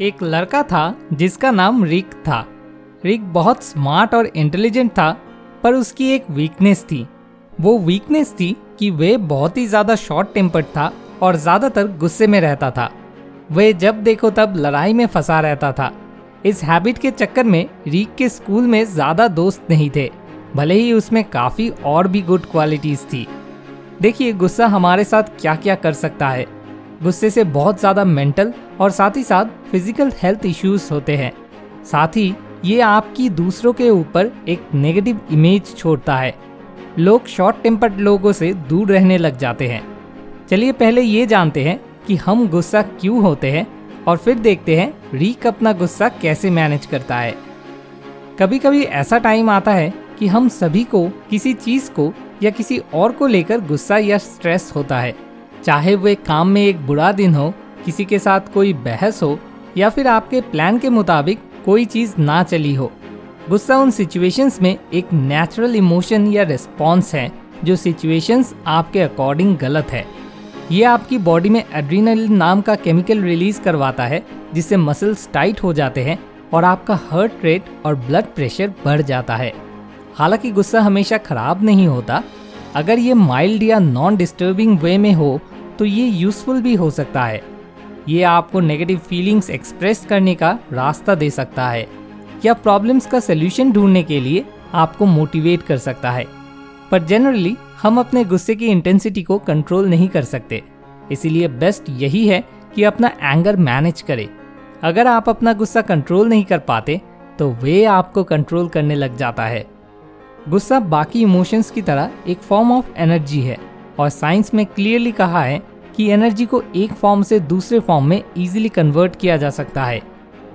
एक लड़का था जिसका नाम रिक था। रिक बहुत स्मार्ट और इंटेलिजेंट था, पर उसकी एक वीकनेस थी। वो वीकनेस थी कि वे बहुत ही ज़्यादा शॉर्ट टेम्पर्ड था और ज़्यादातर गुस्से में रहता था। वे जब देखो तब लड़ाई में फंसा रहता था। इस हैबिट के चक्कर में रीक के स्कूल में ज़्यादा दोस्त नहीं थे, भले ही उसमें काफ़ी और भी गुड क्वालिटीज़ थी। देखिए, गुस्सा हमारे साथ क्या क्या कर सकता है। गुस्से से बहुत ज़्यादा मेंटल और साथ ही साथ फ़िज़िकल हेल्थ इश्यूज़ होते हैं। साथ ही ये आपकी दूसरों के ऊपर एक नेगेटिव इमेज छोड़ता है। लोग शॉर्ट टेम्पर्ड लोगों से दूर रहने लग जाते हैं। चलिए पहले ये जानते हैं कि हम गुस्सा क्यों होते हैं और फिर देखते हैं रीक अपना गुस्सा कैसे मैनेज करता है। कभी कभी ऐसा टाइम आता है कि हम सभी को किसी चीज़ को या किसी और को लेकर गुस्सा या स्ट्रेस होता है। चाहे वो काम में एक बुरा दिन हो, किसी के साथ कोई बहस हो, या फिर आपके प्लान के मुताबिक कोई चीज़ ना चली हो। गुस्सा उन सिचुएशंस में एक नेचुरल इमोशन या रिस्पॉन्स है, जो सिचुएशंस आपके अकॉर्डिंग गलत है। ये आपकी बॉडी में एड्रीनलिन नाम का केमिकल रिलीज़ करवाता है, जिससे मसल्स टाइट हो जाते हैं और आपका हार्ट रेट और ब्लड प्रेशर बढ़ जाता है। हालाँकि गुस्सा हमेशा खराब नहीं होता। अगर ये माइल्ड या नॉन डिस्टर्बिंग वे में हो तो ये यूजफुल भी हो सकता है। ये आपको नेगेटिव फीलिंग्स एक्सप्रेस करने का रास्ता दे सकता है, या प्रॉब्लम्स का सोल्यूशन ढूँढने के लिए आपको मोटिवेट कर सकता है। पर जनरली हम अपने गुस्से की इंटेंसिटी को कंट्रोल नहीं कर सकते। इसीलिए बेस्ट यही है कि अपना एंगर मैनेज करें। अगर आप अपना गुस्सा कंट्रोल नहीं कर पाते तो वे आपको कंट्रोल करने लग जाता है। गुस्सा बाकी इमोशंस की तरह एक फॉर्म ऑफ़ एनर्जी है, और साइंस में क्लियरली कहा है कि एनर्जी को एक फॉर्म से दूसरे फॉर्म में इजीली कन्वर्ट किया जा सकता है।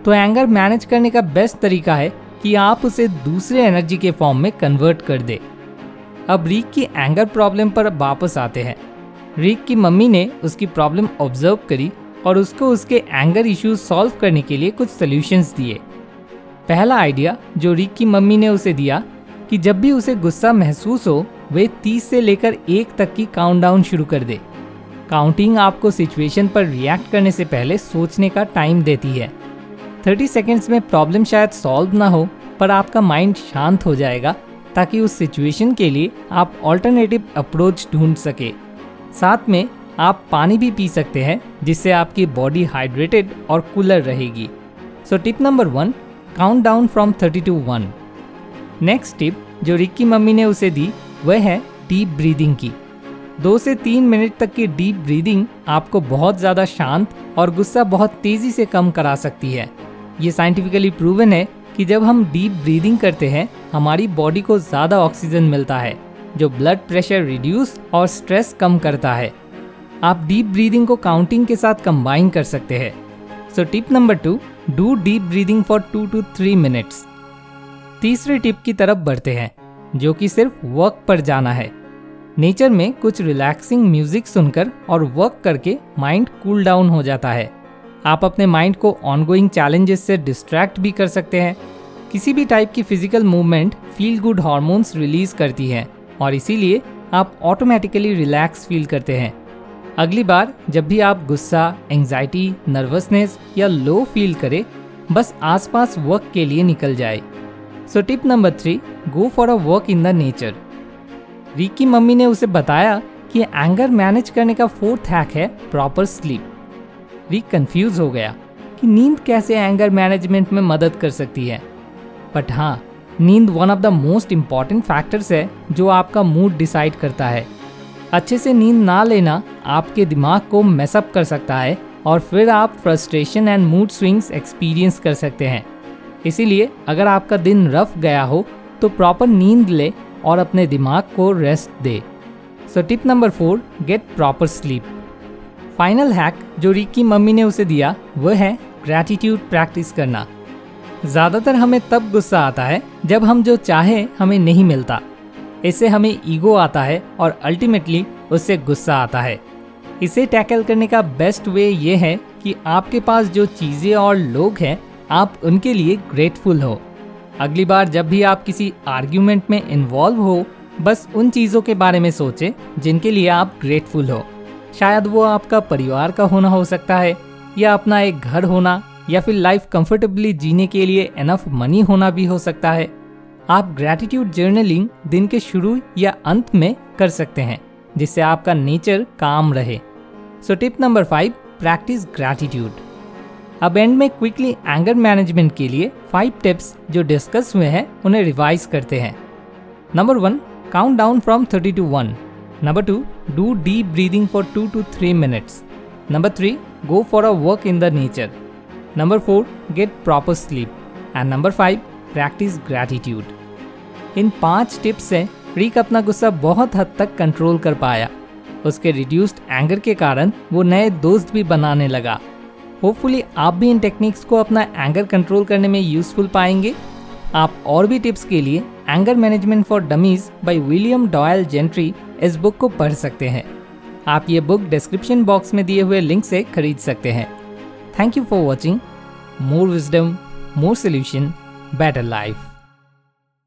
तो एंगर मैनेज करने का बेस्ट तरीका है कि आप उसे दूसरे एनर्जी के फॉर्म में कन्वर्ट कर दे। अब रीक की एंगर प्रॉब्लम पर वापस आते हैं। रीक की मम्मी ने उसकी प्रॉब्लम ऑब्ज़र्व करी और उसको उसके एंगर इश्यूज़ सॉल्व करने के लिए कुछ सोल्यूशंस दिए। पहला आइडिया जो रिक की मम्मी ने उसे दिया कि जब भी उसे गुस्सा महसूस हो, वे 30 से लेकर एक तक की काउंटडाउन शुरू कर दे। काउंटिंग आपको सिचुएशन पर रिएक्ट करने से पहले सोचने का टाइम देती है। 30 सेकेंड्स में प्रॉब्लम शायद सॉल्व ना हो, पर आपका माइंड शांत हो जाएगा, ताकि उस सिचुएशन के लिए आप ऑल्टरनेटिव अप्रोच ढूंढ सके। साथ में, आप पानी भी पी सकते हैं, जिससे आपकी बॉडी हाइड्रेटेड और कूलर रहेगी। So tip number one count down from thirty to one next tip जो रिक्की मम्मी ने उसे दी, वह है डीप ब्रीदिंग की। दो से तीन मिनट तक की डीप ब्रीदिंग आपको बहुत ज़्यादा शांत और गुस्सा बहुत तेज़ी से कम करा सकती है। ये साइंटिफिकली प्रूवन है कि जब हम डीप ब्रीदिंग करते हैं, हमारी बॉडी को ज़्यादा ऑक्सीजन मिलता है, जो ब्लड प्रेशर रिड्यूस और स्ट्रेस कम करता है। आप डीप ब्रीदिंग को काउंटिंग के साथ कंबाइन कर सकते हैं। So tip number two do deep breathing for two to three minutes तीसरे टिप की तरफ़ बढ़ते हैं, जो कि सिर्फ़ वर्क पर जाना है। नेचर में कुछ रिलैक्सिंग म्यूज़िक सुनकर और वर्क करके माइंड कूल डाउन हो जाता है। आप अपने माइंड को ऑनगोइंग चैलेंजेस से डिस्ट्रैक्ट भी कर सकते हैं। किसी भी टाइप की physical movement feel good hormones release करती है और इसीलिए आप ऑटोमेटिकली रिलैक्स फील करते हैं। अगली बार जब भी आप गुस्सा एंजाइटी नर्वसनेस या लो फील करें, बस आसपास वर्क के लिए निकल जाए। So tip number three go for a work in the nature री की मम्मी ने उसे बताया कि एंगर मैनेज करने का फोर्थ हैक है प्रॉपर स्लीप री कंफ्यूज हो गया कि नींद कैसे एंगर मैनेजमेंट में मदद कर सकती है। बट हाँ नींद one of the most important factors है जो आपका मूड डिसाइड करता है। अच्छे से नींद ना लेना आपके दिमाग को मेसअप कर सकता है और फिर आप frustration and mood swings experience कर सकते हैं। इसीलिए अगर आपका दिन रफ गया हो तो प्रॉपर नींद ले और अपने दिमाग को रेस्ट दे। So tip number four get proper sleep final hack जो रिक की मम्मी ने उसे दिया वह है ग्रैटिट्यूड प्रैक्टिस करना। ज़्यादातर हमें तब गुस्सा आता है जब हम जो चाहे हमें नहीं मिलता। इससे हमें ईगो आता है और अल्टीमेटली उससे गुस्सा आता है। इसे टैकल करने का बेस्ट वे ये है कि आपके पास जो चीज़ें और लोग हैं, आप उनके लिए ग्रेटफुल हो। अगली बार जब भी आप किसी आर्ग्यूमेंट में इन्वॉल्व हो, बस उन चीज़ों के बारे में सोचें जिनके लिए आप ग्रेटफुल हो। शायद वो आपका परिवार का होना हो सकता है, या अपना एक घर होना, या फिर लाइफ कंफर्टेबली जीने के लिए एनफ मनी होना भी हो सकता है। आप ग्रैटिट्यूड जर्नलिंग दिन के शुरू या अंत में कर सकते हैं, जिससे आपका नेचर काम रहे। So tip number five practice gratitude अब एंड में क्विकली एंगर मैनेजमेंट के लिए फाइव टिप्स जो डिस्कस हुए हैं, उन्हें रिवाइज करते हैं। Number one count down from thirty to one number two do deep breathing for two to three minutes number three go for a work in the nature number four get proper sleep and number five practice gratitude इन पाँच tips से रिक अपना गुस्सा बहुत हद तक control कर पाया। उसके रिड्यूस्ड एंगर के कारण वो नए दोस्त भी बनाने लगा। होपफुली आप भी इन टेक्निक्स को अपना एंगर कंट्रोल करने में यूजफुल पाएँगे। आप और भी टिप्स के लिए anger management for dummies by William Doyle Gentry इस बुक को पढ़ सकते हैं। आप ये बुक डिस्क्रिप्शन बॉक्स में दिए हुए लिंक से खरीद सकते हैं। Thank you for watching more wisdom more solution better life